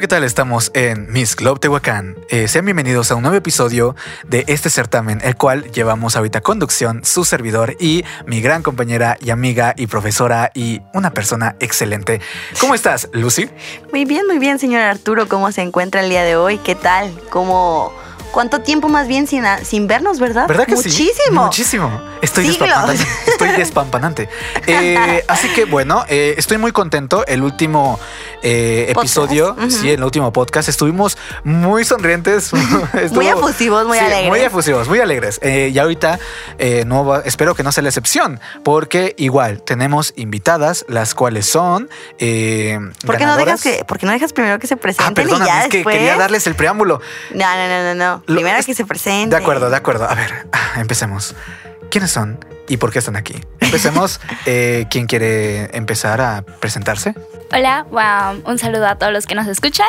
Hola, ¿qué tal? Estamos en Miss Globe Tehuacán. Eh, sean bienvenidos a un nuevo episodio de este certamen, el cual llevamos ahorita conducción, su servidor y mi gran compañera y amiga y profesora y una persona excelente. ¿Cómo estás, Lucy? Muy bien, muy bien, señor Arturo. ¿Cómo se encuentra el día de hoy? ¿Qué tal? ¿Cómo... ¿Cuánto tiempo más bien sin, sin vernos, verdad? ¿Verdad que Muchísimo. sí? Muchísimo. Estoy despampanante. Estoy despampanante. Eh, así que bueno, eh, estoy muy contento. El último eh, episodio, sí, el último podcast, estuvimos muy sonrientes. muy efusivos, muy alegres. Muy efusivos, muy alegres. y ahorita no espero que no sea la excepción, porque igual tenemos invitadas, las cuales son. ¿Por qué, no dejas que, ¿Por no dejas primero que se presenten ah, y ya es que quería darles el preámbulo. No, no, no, no. no. Primero que se presente. De acuerdo, de acuerdo. A ver, ah, empecemos. ¿Quiénes son y por qué están aquí? Empecemos. Eh, ¿Quién quiere empezar a presentarse? Hola, un saludo a todos los que nos escuchan.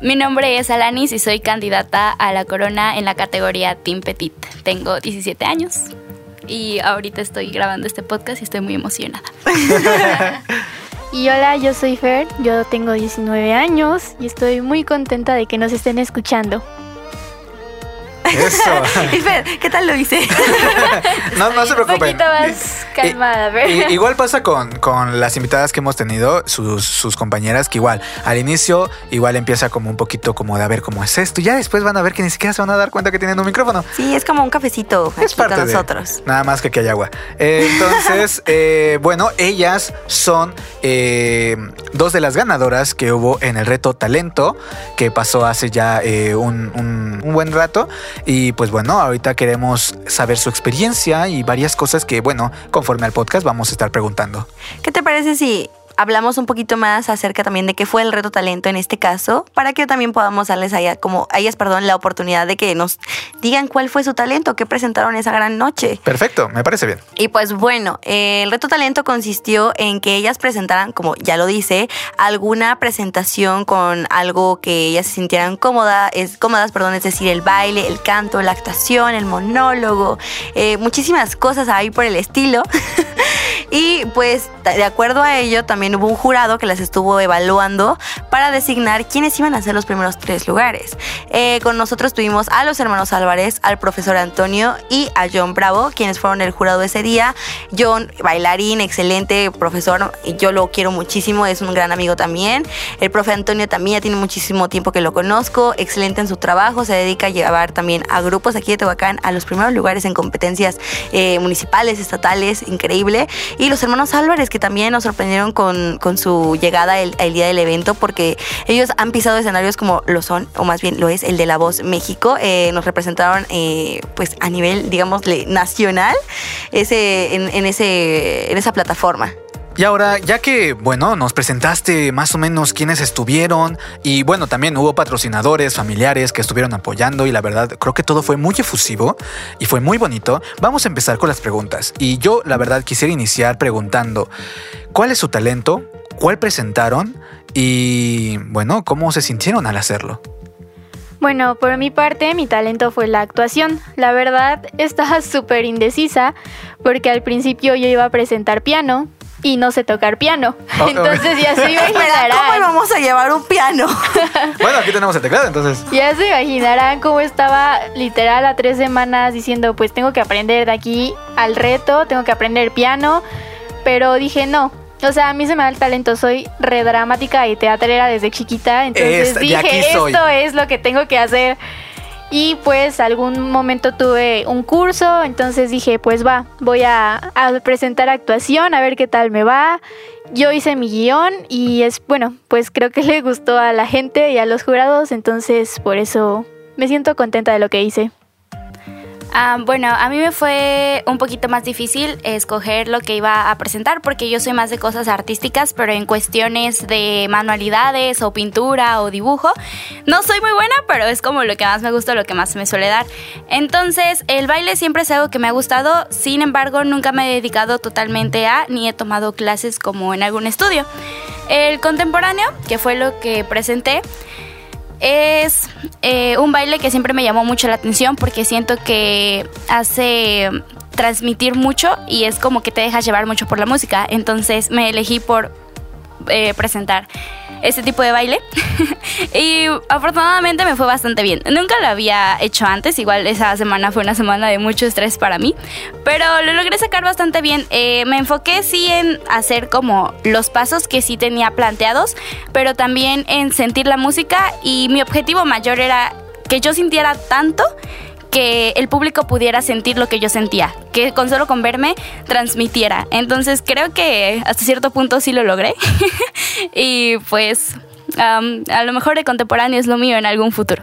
Mi nombre es Alanis y soy candidata a la corona en la categoría Team Petit. Tengo 17 años y ahorita estoy grabando este podcast y estoy muy emocionada. Y hola, yo soy Fer, yo tengo 19 años y estoy muy contenta de que nos estén escuchando. Eso. ¿qué tal lo hice? no, no se preocupen. Un poquito más calmada, ¿verdad? igual pasa con, con, las invitadas que hemos tenido, sus, sus, compañeras, que igual al inicio igual empieza como un poquito como de a ver cómo es esto. Ya después van a ver que ni siquiera se van a dar cuenta que tienen un micrófono. Sí, es como un cafecito es para nosotros. nada más que que hay agua. Eh, entonces, eh, bueno, ellas son eh, dos de las ganadoras que hubo en el reto Talento, que pasó hace ya un, un buen rato. Y pues bueno, ahorita queremos saber su experiencia y varias cosas que, bueno, conforme al podcast vamos a estar preguntando. ¿Qué te parece si hablamos un poquito más acerca también de qué fue el reto talento en este caso, para que también podamos darles a, como, a ellas perdón, la oportunidad de que nos digan cuál fue su talento, qué presentaron esa gran noche. Perfecto, me parece bien. Y pues bueno, el reto talento consistió en que ellas presentaran, como ya lo dice, alguna presentación con algo que ellas se sintieran cómoda, es, cómodas, perdón, es decir, el baile, el canto, la actuación, el monólogo, eh, muchísimas cosas ahí por el estilo. y pues de acuerdo a ello también hubo un jurado que las estuvo evaluando para designar quiénes iban a ser los primeros tres lugares. Eh, con nosotros tuvimos a los hermanos Álvarez, al profesor Antonio y a John Bravo, quienes fueron el jurado ese día. John, bailarín, excelente profesor, yo lo quiero muchísimo, es un gran amigo también. El profe Antonio también ya tiene muchísimo tiempo que lo conozco, excelente en su trabajo, se dedica a llevar también a grupos aquí de Tehuacán a los primeros lugares en competencias eh, municipales, estatales, increíble. Y los hermanos Álvarez, que también nos sorprendieron con con, su llegada el, día del evento, porque ellos han pisado escenarios como lo son, o más bien lo es el de La Voz México. Eh, nos representaron eh, pues a nivel, digamos, nacional ese, en, ese, en esa plataforma. Y ahora, ya que, bueno, nos presentaste más o menos quiénes estuvieron y bueno, también hubo patrocinadores, familiares que estuvieron apoyando y la verdad creo que todo fue muy efusivo y fue muy bonito, vamos a empezar con las preguntas. Y yo la verdad quisiera iniciar preguntando, ¿cuál es su talento? ¿Cuál presentaron? Y bueno, ¿cómo se sintieron al hacerlo? Bueno, por mi parte, mi talento fue la actuación. La verdad, estaba súper indecisa porque al principio yo iba a presentar piano, y no sé tocar piano. Oh, entonces ya se imaginarán. ¿Cómo vamos a llevar un piano? bueno, aquí tenemos el teclado, entonces. Ya se imaginarán cómo estaba literal a tres semanas diciendo, pues tengo que aprender de aquí al reto, tengo que aprender piano. Pero dije, no. O sea, a mí se me da el talento, soy redramática y teatrera desde chiquita. Entonces dije, esto es lo que tengo que hacer. Y pues algún momento tuve un curso, entonces dije, pues va, voy a, presentar actuación, a ver qué tal me va. Yo hice mi guion y es, bueno, pues creo que le gustó a la gente y a los jurados, entonces por eso me siento contenta de lo que hice. Ah, bueno, a mí me fue un poquito más difícil escoger lo que iba a presentar porque yo soy más de cosas artísticas, pero en cuestiones de manualidades o pintura o dibujo, no soy muy buena, pero es como lo que más me gusta, lo que más me suele dar. Entonces, el baile siempre es algo que me ha gustado, sin embargo, nunca me he dedicado totalmente a ni he tomado clases como en algún estudio. El contemporáneo, que fue lo que presenté, es eh, un baile que siempre me llamó mucho la atención porque siento que hace transmitir mucho y es como que te dejas llevar mucho por la música. Entonces me elegí por eh, presentar este tipo de baile. y afortunadamente me fue bastante bien. Nunca lo había hecho antes, igual esa semana fue una semana de mucho estrés para mí, pero lo logré sacar bastante bien. Eh, me enfoqué sí en hacer como los pasos que sí tenía planteados, pero también en sentir la música y mi objetivo mayor era que yo sintiera tanto que el público pudiera sentir lo que yo sentía, que con solo con verme transmitiera. Entonces creo que hasta cierto punto sí lo logré. y pues a lo mejor de contemporáneo es lo mío en algún futuro.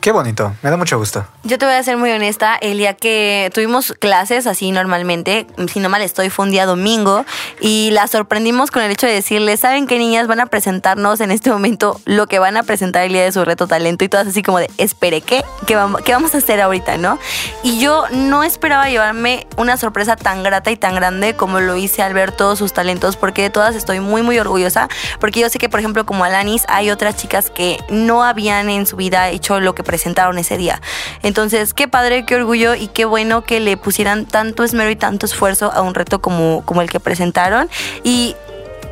Qué bonito, me da mucho gusto. Yo te voy a ser muy honesta, el día que tuvimos clases así normalmente, si no mal estoy, fue un día domingo y la sorprendimos con el hecho de decirle, ¿saben qué niñas van a presentarnos en este momento lo que van a presentar el día de su reto talento? Y todas así como de, espere, ¿qué? ¿Qué vamos, qué vamos a hacer ahorita, no? Y yo no esperaba llevarme una sorpresa tan grata y tan grande como lo hice al ver todos sus talentos, porque de todas estoy muy, muy orgullosa, porque yo sé que, por ejemplo, como Alanis, hay otras chicas que no habían en su vida hecho lo que presentaron ese día. Entonces, qué padre, qué orgullo y qué bueno que le pusieran tanto esmero y tanto esfuerzo a un reto como, como el que presentaron. Y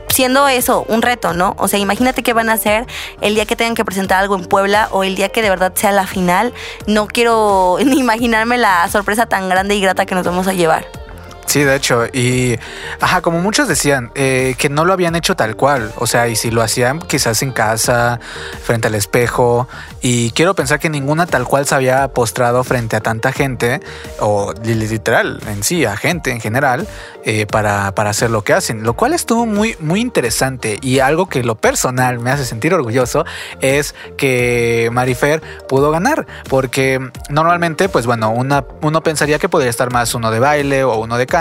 siendo eso un reto, ¿no? O sea, imagínate qué van a hacer el día que tengan que presentar algo en Puebla o el día que de verdad sea la final. No quiero ni imaginarme la sorpresa tan grande y grata que nos vamos a llevar. Sí, de hecho, y ajá, como muchos decían, eh, que no lo habían hecho tal cual, o sea, y si lo hacían quizás en casa, frente al espejo, y quiero pensar que ninguna tal cual se había postrado frente a tanta gente, o literal, en sí, a gente en general, eh, para, para, hacer lo que hacen, lo cual estuvo muy, muy interesante y algo que lo personal me hace sentir orgulloso es que Marifer pudo ganar, porque normalmente, pues bueno, una, uno pensaría que podría estar más uno de baile o uno de canto,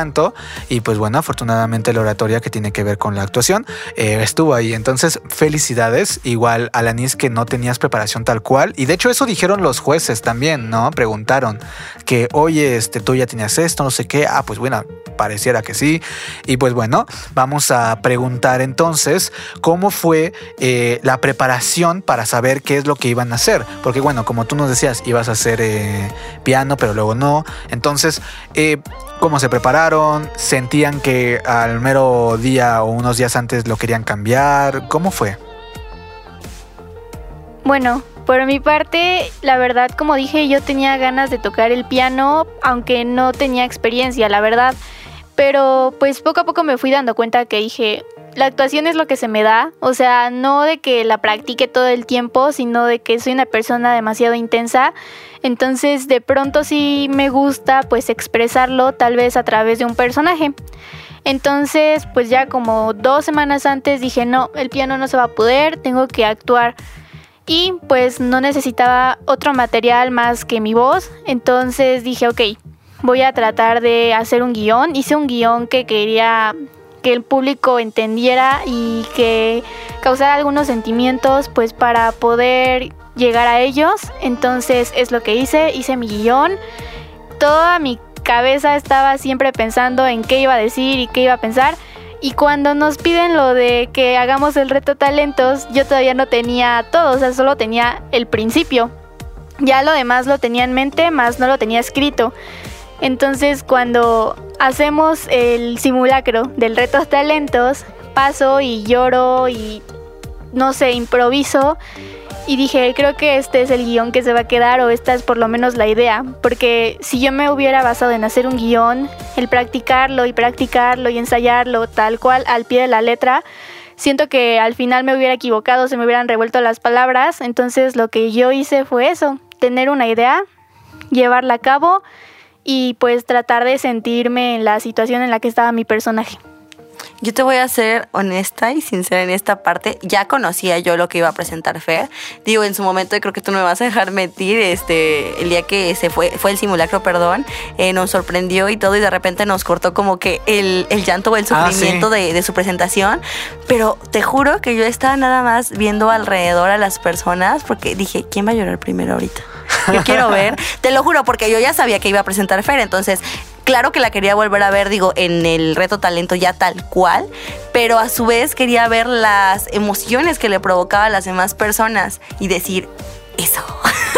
y pues bueno, afortunadamente la oratoria que tiene que ver con la actuación eh, estuvo ahí. Entonces, felicidades, igual Alanis que no tenías preparación tal cual, y de hecho eso dijeron los jueces también, ¿no? Preguntaron que, oye, este, tú ya tenías esto, no sé qué, ah, pues bueno, pareciera que sí. Y pues bueno, vamos a preguntar entonces cómo fue eh, la preparación para saber qué es lo que iban a hacer. Porque bueno, como tú nos decías, ibas a hacer eh, piano, pero luego no. Entonces, ¿cómo se prepararon? ¿Sentían que al mero día o unos días antes lo querían cambiar? ¿Cómo fue? Bueno, por mi parte, la verdad, como dije, yo tenía ganas de tocar el piano, aunque no tenía experiencia, la verdad. Pero pues poco a poco me fui dando cuenta que dije, la actuación es lo que se me da, o sea, no de que la practique todo el tiempo, sino de que soy una persona demasiado intensa. Entonces, de pronto sí me gusta pues expresarlo tal vez a través de un personaje. Entonces, pues ya como dos semanas antes dije, no, el piano no se va a poder, tengo que actuar. Y pues no necesitaba otro material más que mi voz. Entonces dije, ok, voy a tratar de hacer un guion. Hice un guion que quería que el público entendiera y que causara algunos sentimientos pues para poder llegar a ellos. Entonces es lo que hice, hice mi guion. Toda mi cabeza estaba siempre pensando en qué iba a decir y qué iba a pensar. Y cuando nos piden lo de que hagamos el reto talentos, yo todavía no tenía todo, o sea, solo tenía el principio. Ya lo demás lo tenía en mente, más no lo tenía escrito. Entonces cuando hacemos el simulacro del reto talentos, paso y lloro y no sé, improviso y dije, creo que este es el guion que se va a quedar o esta es por lo menos la idea, porque si yo me hubiera basado en hacer un guion, el practicarlo y practicarlo y ensayarlo tal cual al pie de la letra, siento que al final me hubiera equivocado, se me hubieran revuelto las palabras, entonces lo que yo hice fue eso, tener una idea, llevarla a cabo y pues tratar de sentirme en la situación en la que estaba mi personaje. Yo te voy a ser honesta y sincera en esta parte. Ya conocía yo lo que iba a presentar Fer. Digo, en su momento, creo que tú no me vas a dejar mentir, este, el día que se fue, fue el simulacro, perdón, eh, nos sorprendió y todo, y de repente nos cortó como que el, llanto o el ah, sufrimiento de, de, su presentación. Pero te juro que yo estaba nada más viendo alrededor a las personas porque dije, ¿quién va a llorar primero ahorita? Yo quiero ver, te lo juro, porque yo ya sabía que iba a presentar Fer, entonces claro que la quería volver a ver, digo, en el reto talento ya tal cual, pero a su vez quería ver las emociones que le provocaba a las demás personas y decir, eso.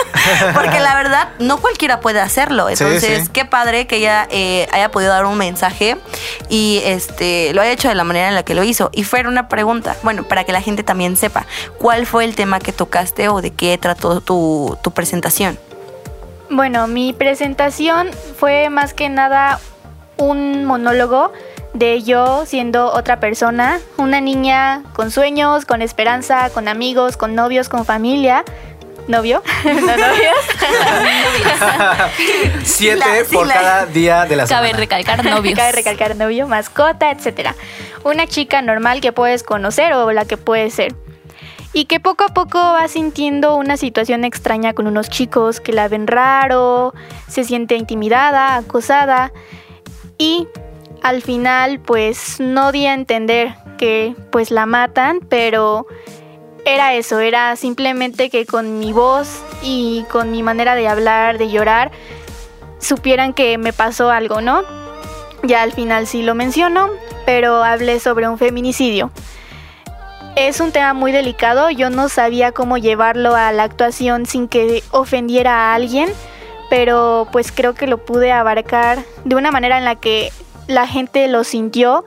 Porque la verdad, no cualquiera puede hacerlo. Entonces, qué padre que ella eh, haya podido dar un mensaje y este lo haya hecho de la manera en la que lo hizo. Y fuera una pregunta, bueno, para que la gente también sepa, ¿cuál fue el tema que tocaste o de qué trató tu, tu presentación? Bueno, mi presentación fue más que nada un monólogo de yo siendo otra persona, una niña con sueños, con esperanza, con amigos, con novios, con familia. ¿Novio? ¿No novios? Siete por cada día de la semana. Cabe recalcar novios. Cabe recalcar novio, mascota, etcétera. Una chica normal que puedes conocer o la que puedes ser. Y que poco a poco va sintiendo una situación extraña con unos chicos que la ven raro, se siente intimidada, acosada y al final pues no di a entender que pues la matan, pero era eso, era simplemente que con mi voz y con mi manera de hablar, de llorar, supieran que me pasó algo, ¿no? Ya al final sí lo menciono, pero hablé sobre un feminicidio. Es un tema muy delicado, yo no sabía cómo llevarlo a la actuación sin que ofendiera a alguien, pero pues creo que lo pude abarcar de una manera en la que la gente lo sintió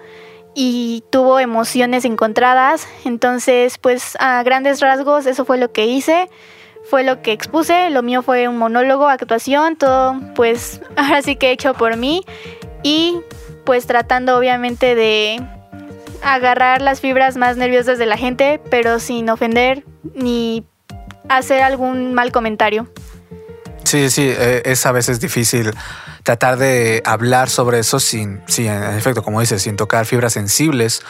y tuvo emociones encontradas. Entonces, pues a grandes rasgos eso fue lo que hice, fue lo que expuse. Lo mío fue un monólogo, actuación, todo pues ahora sí que hecho por mí y pues tratando obviamente de agarrar las fibras más nerviosas de la gente, pero sin ofender ni hacer algún mal comentario. Sí, sí, eh, es a veces difícil tratar de hablar sobre eso sin, sí, en efecto, como dices, sin tocar fibras sensibles.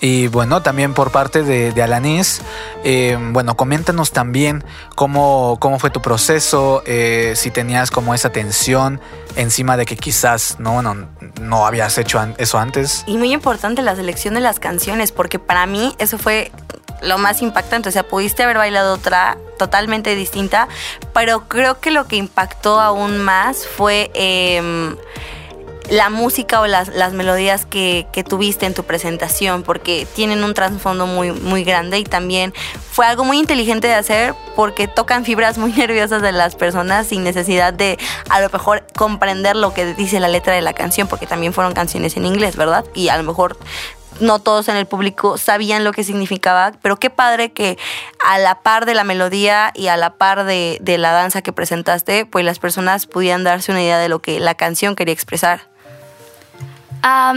Y bueno, también por parte de, Alanis, eh, bueno, coméntanos también cómo, cómo fue tu proceso, eh, si tenías como esa tensión encima de que quizás no, no, no habías hecho eso antes. Y muy importante la selección de las canciones, porque para mí eso fue lo más impactante. O sea, pudiste haber bailado otra totalmente distinta, pero creo que lo que impactó aún más fue em, la música o las, las melodías que, que, tuviste en tu presentación, porque tienen un trasfondo muy, muy grande y también fue algo muy inteligente de hacer porque tocan fibras muy nerviosas de las personas sin necesidad de a lo mejor comprender lo que dice la letra de la canción, porque también fueron canciones en inglés, ¿verdad? Y a lo mejor no todos en el público sabían lo que significaba, pero qué padre que a la par de la melodía y a la par de, la danza que presentaste, pues las personas pudieran darse una idea de lo que la canción quería expresar.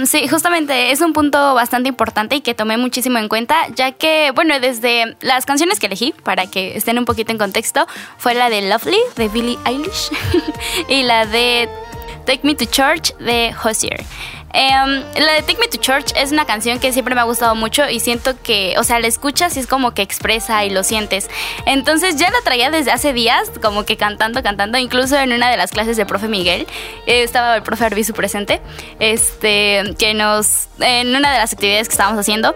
sí, justamente es un punto bastante importante y que tomé muchísimo en cuenta, ya que, bueno, desde las canciones que elegí, para que estén un poquito en contexto, fue la de Lovely de Billie Eilish y la de Take Me to Church de Hosier. Em, la de Take Me to Church es una canción que siempre me ha gustado mucho y siento que, o sea, la escuchas y es como que expresa y lo sientes. Entonces ya la traía desde hace días, como que cantando, cantando, incluso en una de las clases de profe Miguel, eh, estaba el profe Arbizu presente, este, que nos, en una de las actividades que estábamos haciendo,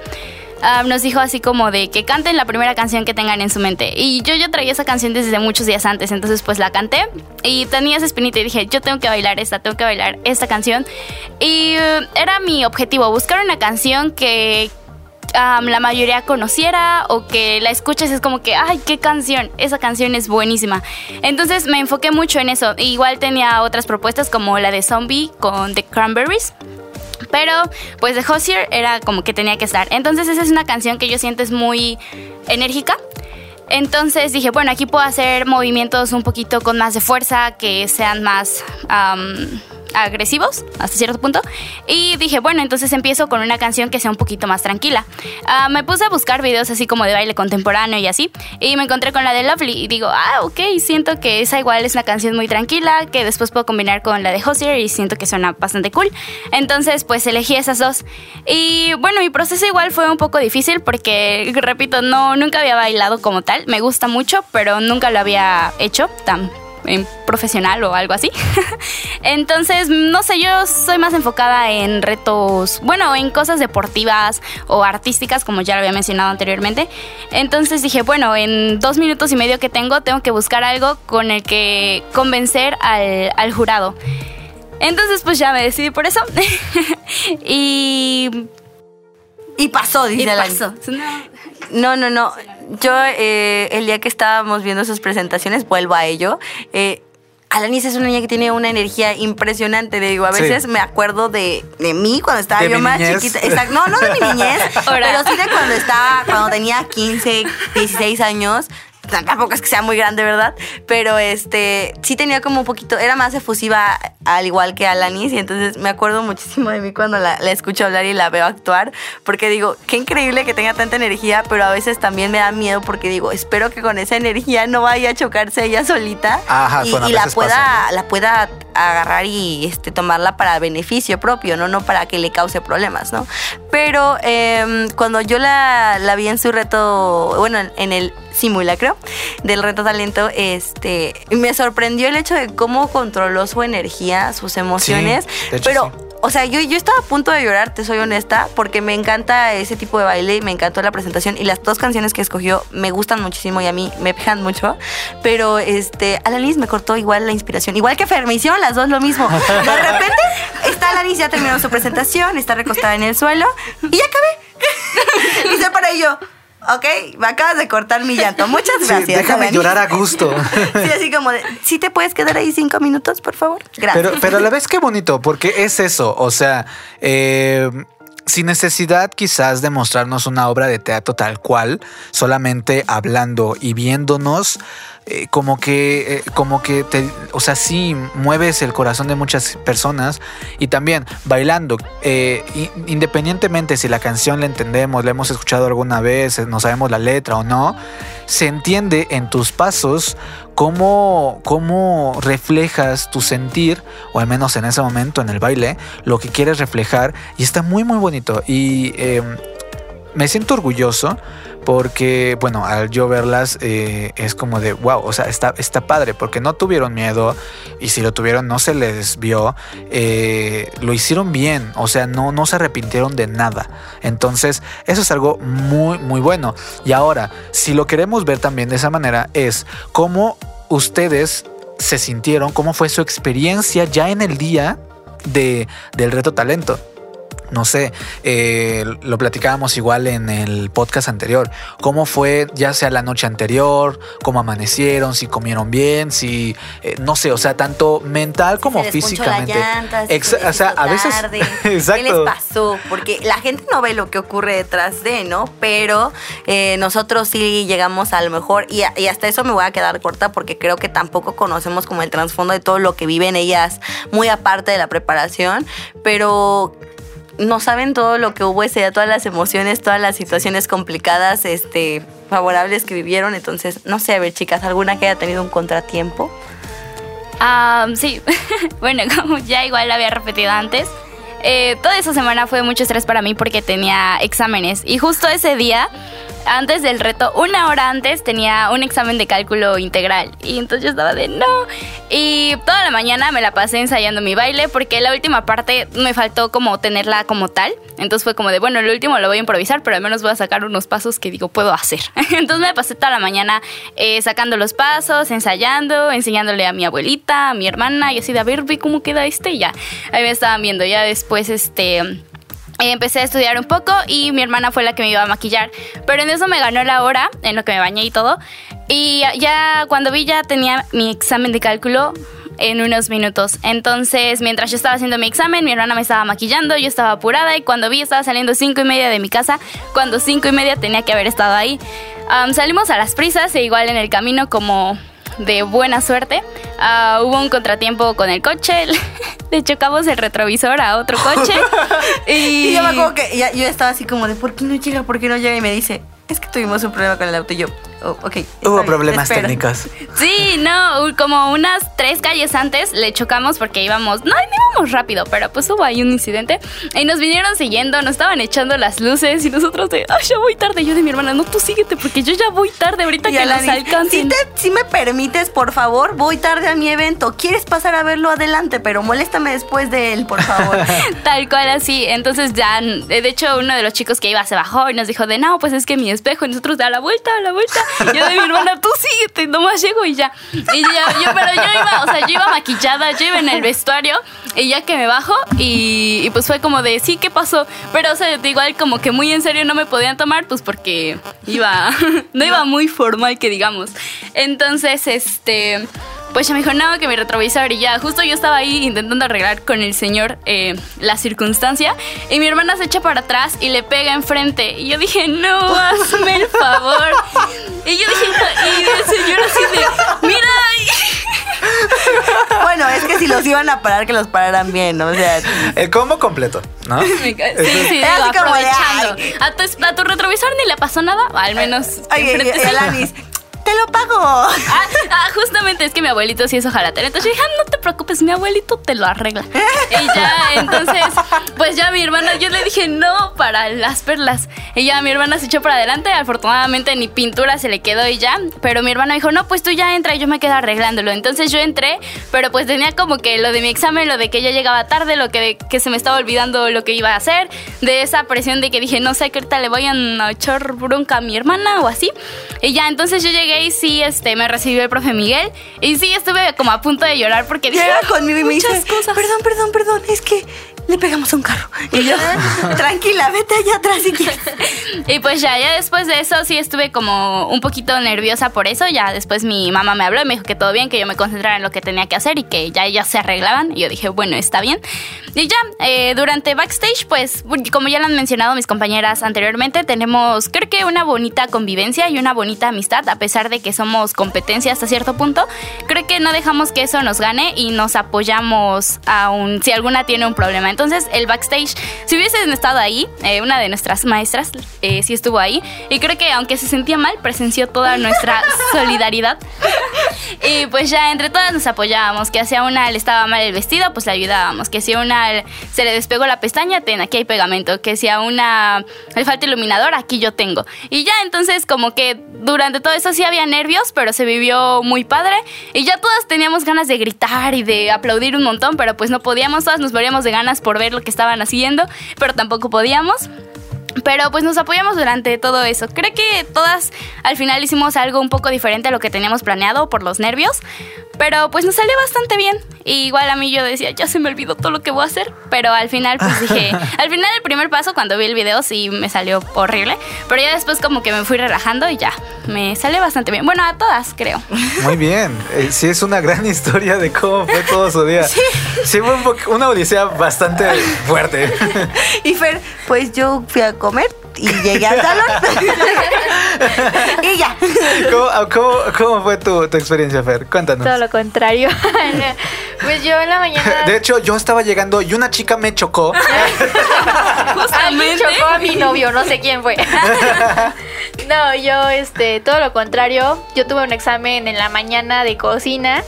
Ah, nos dijo así como de que canten la primera canción que tengan en su mente. Y yo ya traía esa canción desde muchos días antes, entonces pues la canté y tenía esa espinita y dije, yo tengo que bailar esta, tengo que bailar esta canción. Y uh, era mi objetivo, buscar una canción que, la mayoría conociera o que la escuches es como que, ay, qué canción, esa canción es buenísima. Entonces me enfoqué mucho en eso. Igual tenía otras propuestas como la de Zombie con The Cranberries. Pero pues The Hozier era como que tenía que estar. Entonces esa es una canción que yo siento es muy enérgica. Entonces dije, bueno, aquí puedo hacer movimientos un poquito con más de fuerza, que sean más agresivos hasta cierto punto. Y dije, bueno, entonces empiezo con una canción que sea un poquito más tranquila. Ah, me puse a buscar videos así como de baile contemporáneo y así. Y me encontré con la de Lovely y digo, ah, ok, siento que esa igual es una canción muy tranquila, que después puedo combinar con la de Hosier y siento que suena bastante cool. Entonces, pues elegí esas dos. Y bueno, mi proceso igual fue un poco difícil porque, repito, no, nunca había bailado como tal. Me gusta mucho, pero nunca lo había hecho tan profesional o algo así. Entonces, no sé, yo soy más enfocada en retos, bueno, en cosas deportivas o artísticas, como ya lo había mencionado anteriormente. Entonces dije, bueno, en dos minutos y medio que tengo, tengo que buscar algo con el que convencer al jurado. Entonces, pues ya me decidí por eso. y. Y pasó, dice y pasó. No, no, no. Yo, eh, el día que estábamos viendo sus presentaciones, vuelvo a ello. Eh, Alanis es una niña que tiene una energía impresionante. Digo, a Sí. veces me acuerdo de, de mí cuando estaba De yo mi más niñez. chiquita. Exacto. No, no de mi niñez, pero sí de cuando estaba, cuando tenía 15, 16 años. Tampoco es que sea muy grande, ¿verdad? Pero este sí tenía como un poquito, era más efusiva al igual que Alanis. Y entonces me acuerdo muchísimo de mí cuando la, la escucho hablar y la veo actuar. Porque digo, qué increíble que tenga tanta energía, pero a veces también me da miedo porque digo, espero que con esa energía no vaya a chocarse ella solita Ajá, y, bueno, y la pueda, pasa. la pueda agarrar y este, tomarla para beneficio propio, ¿no? No para que le cause problemas, ¿no? Pero em, cuando yo la, la vi en su reto, bueno, en- en el simulacro del reto talento, este, me sorprendió el hecho de cómo controló su energía, sus emociones, hecho, pero... sí. O sea, yo, yo estaba a punto de llorar, te soy honesta, porque me encanta ese tipo de baile y me encantó la presentación. Y las dos canciones que escogió me gustan muchísimo y a mí me pegan mucho. Pero este, Alanis me cortó igual la inspiración. Igual que Fer, me hicieron las dos lo mismo. De repente, está Alanis, ya terminó su presentación, está recostada en el suelo y ya acabé. y se para yo. Ok, me acabas de cortar mi llanto. Muchas Sí, gracias. déjame llorar a gusto. Sí, así como de, ¿sí te puedes quedar ahí cinco minutos, por favor? Gracias. Pero, pero a la vez qué bonito, porque es eso, o sea, eh, sin necesidad quizás de mostrarnos una obra de teatro tal cual, solamente hablando y viéndonos, eh, como que, eh, como que te, o sea, sí mueves el corazón de muchas personas y también bailando, eh, independientemente si la canción la entendemos, la hemos escuchado alguna vez, no sabemos la letra o no, se entiende en tus pasos cómo, cómo reflejas tu sentir, o al menos en ese momento en el baile, lo que quieres reflejar. Y está muy, muy bonito. Y eh, me siento orgulloso porque, bueno, al yo verlas eh, es como de, wow, o sea, está, está padre, porque no tuvieron miedo y si lo tuvieron no se les vio, eh, lo hicieron bien, o sea, no, no se arrepintieron de nada. Entonces, eso es algo muy, muy bueno. Y ahora, si lo queremos ver también de esa manera, es cómo ustedes se sintieron, cómo fue su experiencia ya en el día de, del reto talento no sé, eh, lo platicábamos igual en el podcast anterior, cómo fue ya sea la noche anterior, cómo amanecieron, si comieron bien, si, eh, no sé, o sea, tanto mental como Se les ponchó la físicamente. llanta, si Exa- se o sea, a veces... tarde. ¿Qué les Exacto. pasó? Porque la gente no ve lo que ocurre detrás de, ¿no? Pero eh, nosotros sí llegamos a lo mejor, y, a- y hasta eso me voy a quedar corta porque creo que tampoco conocemos como el trasfondo de todo lo que viven ellas, muy aparte de la preparación, pero no saben todo lo que hubo ese todas las emociones, todas las situaciones complicadas, este, favorables que vivieron. Entonces, no sé, a ver, chicas, alguna que haya tenido un contratiempo. Ah, sí, bueno, ya igual lo había repetido antes, eh, toda esa semana fue mucho estrés para mí porque tenía exámenes y justo ese día, antes del reto, una hora antes tenía un examen de cálculo integral y entonces yo estaba de no y toda la mañana me la pasé ensayando mi baile porque la última parte me faltó como tenerla como tal, entonces fue como de bueno, lo último lo voy a improvisar, pero al menos voy a sacar unos pasos que digo puedo hacer. entonces me pasé toda la mañana eh, sacando los pasos, ensayando, enseñándole a mi abuelita, a mi hermana y así de a ver, ve cómo queda este y ya. Ahí me estaban viendo, ya después este... Empecé a estudiar un poco y mi hermana fue la que me iba a maquillar. Pero en eso me ganó la hora, en lo que me bañé y todo. Y ya- cuando vi ya tenía mi examen de cálculo en unos minutos. Entonces, mientras yo estaba haciendo mi examen, mi hermana me estaba maquillando, yo estaba apurada y cuando vi estaba saliendo cinco y media de mi casa, cuando cinco y media tenía que haber estado ahí. Salimos a las prisas e igual en el camino como de buena suerte. Ah, hubo un contratiempo con el coche, le chocamos el retrovisor a otro coche. y, Y yo me acuerdo que ya- yo estaba así como de, ¿por qué no llega? ¿Por qué no llega? Y me dice, es que tuvimos un problema con el auto. Y yo, oh, ok. está Hubo bien, problemas espero". técnicos. Sí, no, como unas tres calles antes le chocamos porque íbamos, no, no íbamos rápido, pero pues hubo ahí un incidente y nos vinieron siguiendo, nos estaban echando las luces y nosotros de, ay, ya voy tarde. Yo de mi hermana, no, tú síguete porque yo ya voy tarde ahorita Y que nos Alanis, si, alcancen. te, si me permites, por favor, voy tarde a mi evento. ¿Quieres pasar a verlo adelante? Pero moléstame después de él, por favor. Tal cual así. Entonces ya, de hecho, uno de los chicos que iba se bajó y nos dijo de no, pues es que mi espejo, y nosotros de a la vuelta, a la vuelta. Yo de mi hermana, tú síguete, nomás llego y ya. Y ya, yo, pero yo iba, o sea, yo iba maquillada, yo iba en el vestuario y ya que me bajo y, y pues fue como de, sí, ¿qué pasó? Pero, o sea, igual como que muy en serio no me podían tomar, pues porque iba, no iba muy formal que digamos. Entonces, este pues ya me dijo, no, que mi retrovisor y ya, justo yo estaba ahí intentando arreglar con el señor eh, la circunstancia y mi hermana se echa para atrás y le pega enfrente y yo dije, no, hazme el favor. Y yo dije, y el señor así de, mira. Bueno, es que si los iban a parar, que los pararan bien, ¿no? O sea, El combo completo, ¿no? Sí, sí, digo, como de. A tu, a tu retrovisor ni le pasó nada, al menos oye, y sí. Alanis, te lo pago. Ah, ah, justamente es que mi abuelito sí es ojalatero. Entonces yo dije, ah, no te preocupes, mi abuelito te lo arregla. Y ya, entonces, pues ya mi hermana, yo le dije no para las perlas. Y ya mi hermana se echó para adelante. Afortunadamente ni pintura se le quedó y ya. Pero mi hermana dijo, no, pues tú ya entra y yo me quedo arreglándolo. Entonces yo entré, pero pues tenía como que lo de mi examen, lo de que ya llegaba tarde, lo que, que se me estaba olvidando lo que iba a hacer. De esa presión de que dije, no sé, que ahorita le vayan a echar bronca a mi hermana o así. Y ya, entonces yo llegué y sí, este, me recibió el profe Miguel. Y sí, estuve como a punto de llorar porque dije, Llega "Ah, conmigo y me dice, cosas. perdón, perdón, perdón, es que le pegamos a un carro. Y yo, tranquila, vete allá atrás si quieres. Y pues ya, ya después de eso sí estuve como un poquito nerviosa por eso. Ya después mi mamá me habló y me dijo que todo bien, que yo me concentrara en lo que tenía que hacer y que ya ellas se arreglaban. Y yo dije, bueno, está bien. Y ya, eh, durante backstage, pues como ya lo han mencionado mis compañeras anteriormente, tenemos creo que una bonita convivencia y una bonita amistad, a pesar de que somos competencia hasta cierto punto. Creo que no dejamos que eso nos gane y nos apoyamos aún si alguna tiene un problema. Entonces, el backstage, si hubiesen estado ahí, eh, una de nuestras maestras eh, sí estuvo ahí y creo que aunque se sentía mal, presenció toda nuestra solidaridad. Y pues ya entre todas nos apoyábamos, que si a una le estaba mal el vestido, pues le ayudábamos, que si a una se le despegó la pestaña, ten, aquí hay pegamento, que si a una le falta iluminador, aquí yo tengo. Y ya entonces como que durante todo eso sí había nervios, pero se vivió muy padre y ya todas teníamos ganas de gritar y de aplaudir un montón, pero pues no podíamos, todas nos moríamos de ganas por ver lo que estaban haciendo, pero tampoco podíamos. Pero pues nos apoyamos durante todo eso. Creo que todas al final hicimos algo un poco diferente a lo que teníamos planeado por los nervios. Pero pues nos salió bastante bien. Y igual a mí yo decía, ya se me olvidó todo lo que voy a hacer. Pero al final pues dije, al final el primer paso cuando vi el video sí me salió horrible. Pero ya después como que me fui relajando y ya, me salió bastante bien. Bueno, a todas creo. Muy bien. Eh, sí, es una gran historia de cómo fue todo su día. Sí, fue un una odisea bastante fuerte. Y Fer, pues yo fui a comer y llegué al salón. y ya. ¿Cómo, cómo- cómo fue tu, tu experiencia, Fer? Cuéntanos. Todo lo contrario. pues yo en la mañana. De hecho, yo estaba llegando y una chica me chocó. Alguien chocó a mi novio, no sé quién fue. no, yo, este, todo lo contrario. Yo tuve un examen en la mañana de cocina.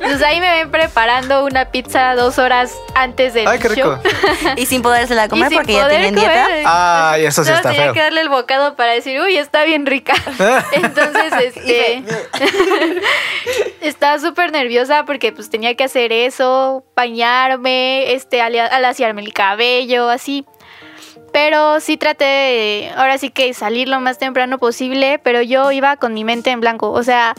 Entonces ahí me ven preparando una pizza dos horas antes del Ay, qué rico. show. Y sin podérsela comer sin porque ya poder tenía dieta. comer. Ay, eso sí Solo está tenía feo. que darle el bocado para decir, uy, está bien rica. Entonces, este. estaba súper nerviosa porque pues tenía que hacer eso, bañarme, este, alaciarme el cabello, así. Pero sí traté de, ahora sí que salir lo más temprano posible, pero yo iba con mi mente en blanco. O sea,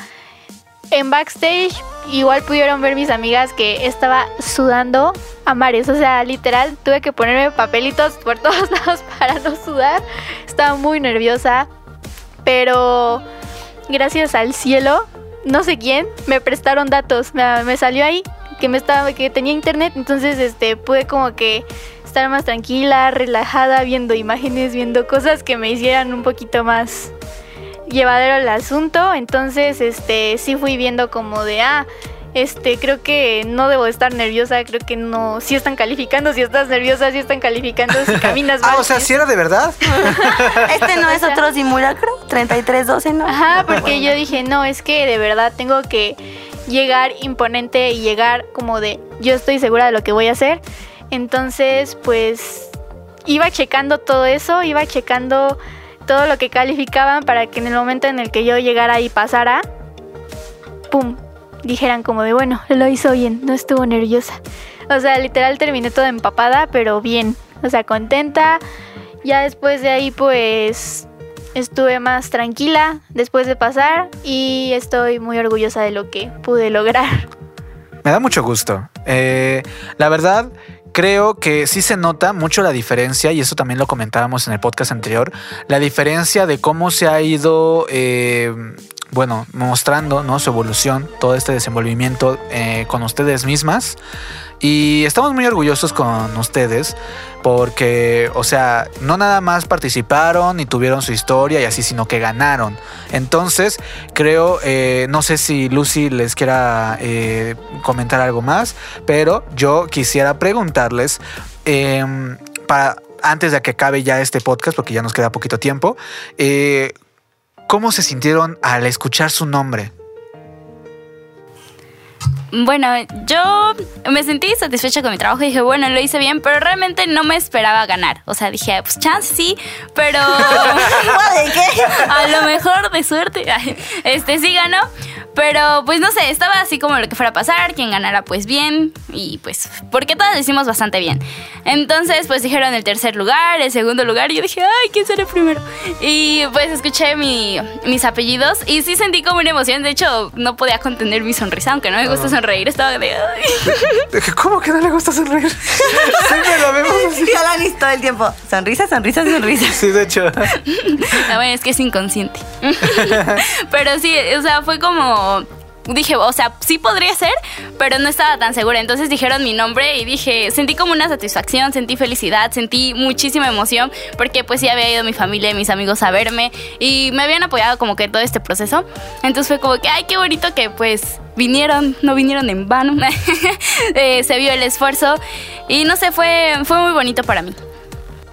en backstage igual pudieron ver mis amigas que estaba sudando a mares. O sea, literal, tuve que ponerme papelitos por todos lados para no sudar. Estaba muy nerviosa. Pero gracias al cielo, no sé quién, me prestaron datos. Me, me salió ahí que me estaba, que tenía internet. Entonces, este, pude como que estar más tranquila, relajada, viendo imágenes, viendo cosas que me hicieran un poquito más llevadero el asunto. Entonces, este, sí fui viendo como de, ah, este, creo que no debo estar nerviosa, creo que no, si están calificando, si estás nerviosa, si están calificando, si caminas mal. Ah, o sea, si- ¿sí era de verdad? Este no es otro simulacro, 3312, ¿no? Ajá, porque yo dije, no, es que de verdad tengo que llegar imponente y llegar como de, yo estoy segura de lo que voy a hacer. Entonces, pues, iba checando todo eso, iba checando todo lo que calificaban para que en el momento en el que yo llegara y pasara, ¡pum! Dijeran como de, bueno, lo hizo bien, no estuvo nerviosa. O sea, literal terminé toda empapada, pero bien. O sea, contenta. Ya después de ahí, pues, estuve más tranquila después de pasar y estoy muy orgullosa de lo que pude lograr. Me da mucho gusto. Eh, la verdad, creo que sí se nota mucho la diferencia, y eso también lo comentábamos en el podcast anterior, la diferencia de cómo se ha ido, eh, bueno, mostrando ¿no? su evolución, todo este desenvolvimiento eh, con ustedes mismas. Y estamos muy orgullosos con ustedes porque, o sea, no nada más participaron y tuvieron su historia y así, sino que ganaron. Entonces, creo, eh, no sé si Lucy les quiera eh, comentar algo más, pero yo quisiera preguntarles, em, para, antes de que acabe ya este podcast, porque ya nos queda poquito tiempo, eh, ¿cómo se sintieron al escuchar su nombre? Bueno, yo me sentí satisfecha con mi trabajo y dije, bueno, lo hice bien, pero realmente no me esperaba ganar. O sea, dije, pues chance sí, pero ¿De qué? a lo mejor de suerte, este sí ganó. Pero pues no sé, estaba así como lo que fuera a pasar, quien ganara pues bien y pues porque todas lo hicimos bastante bien. Entonces pues dijeron el tercer lugar, el segundo lugar y yo dije, ay, ¿quién será el primero? Y pues escuché mi, mis apellidos y sí sentí como una emoción, de hecho no podía contener mi sonrisa, aunque no me gusta sonreír, estaba de... "Ay". ¿Cómo que no le gusta sonreír? Siempre lo vemos así. Y Alanis todo el tiempo. Sonrisa, sonrisa, sonrisa. Sí, de hecho. Ah, bueno, es que es inconsciente. pero sí, o sea, fue como. Dije, o sea, sí podría ser, pero no estaba tan segura. Entonces dijeron mi nombre y dije, sentí como una satisfacción, sentí felicidad, sentí muchísima emoción, porque pues sí había ido mi familia y mis amigos a verme y me habían apoyado como que todo este proceso. Entonces fue como que, ay, qué bonito que pues vinieron, no vinieron en vano. Eh, se vio el esfuerzo y no sé, fue, fue muy bonito para mí.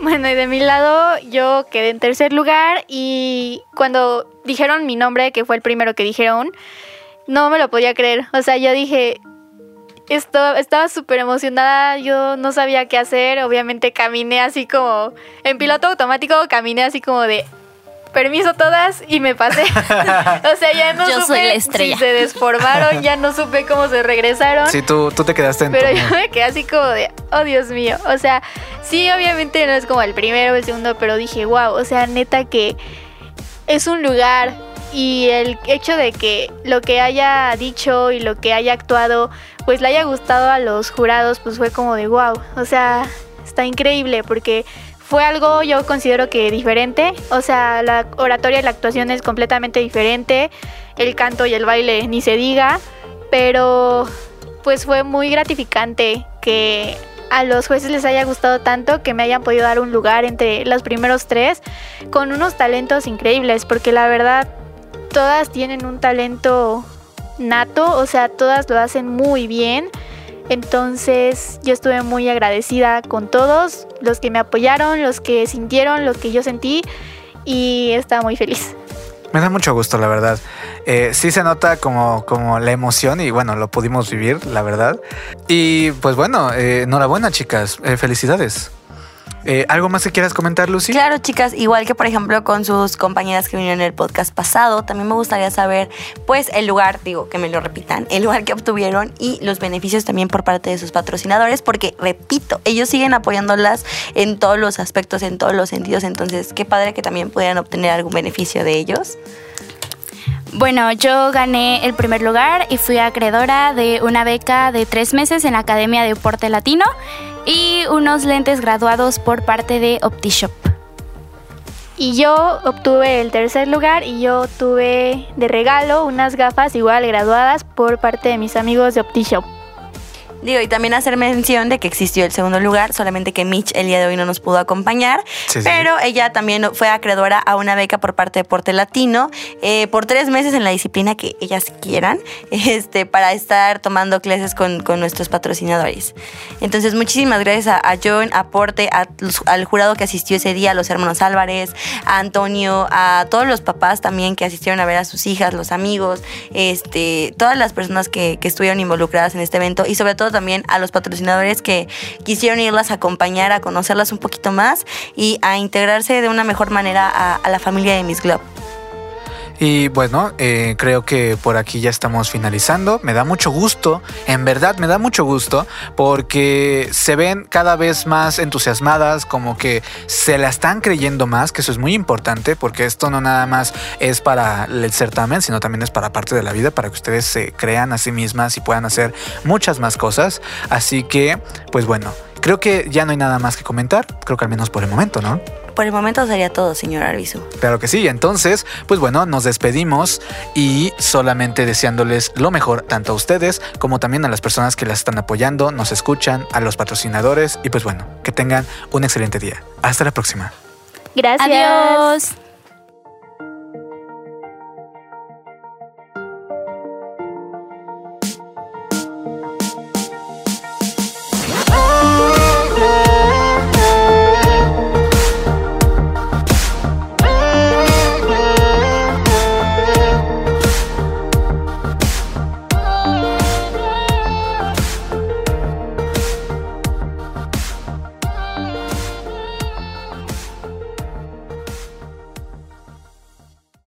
Bueno, y de mi lado yo quedé en tercer lugar y cuando dijeron mi nombre, que fue el primero que dijeron, no me lo podía creer. O sea, yo dije, esto, estaba súper emocionada, yo no sabía qué hacer, obviamente caminé así como, en piloto automático caminé así como de, permiso todas y me pasé. o sea, ya no Yo supe soy la estrella. si se desformaron, ya no supe cómo se regresaron. Sí, tú, tú te quedaste en Pero tu- yo me quedé así como de, oh Dios mío. O sea, sí, obviamente no es como el primero o el segundo, pero dije, wow, o sea, neta que es un lugar y el hecho de que lo que haya dicho y lo que haya actuado, pues le haya gustado a los jurados, pues fue como de, wow, o sea, está increíble porque fue algo yo considero que diferente, o sea, la oratoria y la actuación es completamente diferente, el canto y el baile ni se diga, pero pues fue muy gratificante que a los jueces les haya gustado tanto que me hayan podido dar un lugar entre los primeros tres con unos talentos increíbles, porque la verdad todas tienen un talento nato, o sea, todas lo hacen muy bien. Entonces yo estuve muy agradecida con todos, los que me apoyaron, los que sintieron lo que yo sentí y estaba muy feliz. Me da mucho gusto, la verdad. Eh, sí se nota como, como la emoción y bueno, lo pudimos vivir, la verdad. Y pues bueno, eh, enhorabuena chicas, Eh, felicidades. Eh, ¿Algo más que quieras comentar, Lucy? Claro, chicas, igual que por ejemplo con sus compañeras que vinieron en el podcast pasado, también me gustaría saber, pues, el lugar, digo, que me lo repitan, el lugar que obtuvieron y los beneficios también por parte de sus patrocinadores, porque, repito, ellos siguen apoyándolas en todos los aspectos, en todos los sentidos, entonces, qué padre que también pudieran obtener algún beneficio de ellos. Bueno, yo gané el primer lugar y fui acreedora de una beca de tres meses en la Academia de Deporte Latino y unos lentes graduados por parte de OptiShop. Y yo obtuve el tercer lugar y yo tuve de regalo unas gafas igual graduadas por parte de mis amigos de OptiShop. Digo, y también hacer mención de que existió el segundo lugar, solamente que Mitch el día de hoy no nos pudo acompañar, Sí, sí. pero ella también fue acreedora a una beca por parte de Porte Latino eh, por tres meses en la disciplina que ellas quieran, este, para estar tomando clases con, con nuestros patrocinadores. Entonces, muchísimas gracias a, a John, a Porte, a al jurado que asistió ese día, a los hermanos Álvarez, a Antonio, a todos los papás también que asistieron a ver a sus hijas, los amigos, este, todas las personas que, que estuvieron involucradas en este evento y sobre todo también a los patrocinadores que quisieron irlas a acompañar, a conocerlas un poquito más y a integrarse de una mejor manera a, a la familia de Miss Globe. Y bueno, eh, creo que por aquí ya estamos finalizando. Me da mucho gusto, en verdad me da mucho gusto, porque se ven cada vez más entusiasmadas, como que se la están creyendo más, que eso es muy importante, porque esto no nada más es para el certamen, sino también es para parte de la vida, para que ustedes se crean a sí mismas y puedan hacer muchas más cosas. Así que, pues bueno, creo que ya no hay nada más que comentar, creo que al menos por el momento, ¿no? Por el momento sería todo, señor Arbizu. Claro que sí, entonces, pues bueno, nos despedimos y solamente deseándoles lo mejor tanto a ustedes como también a las personas que las están apoyando, nos escuchan, a los patrocinadores y pues bueno, que tengan un excelente día. Hasta la próxima. Gracias. Adiós.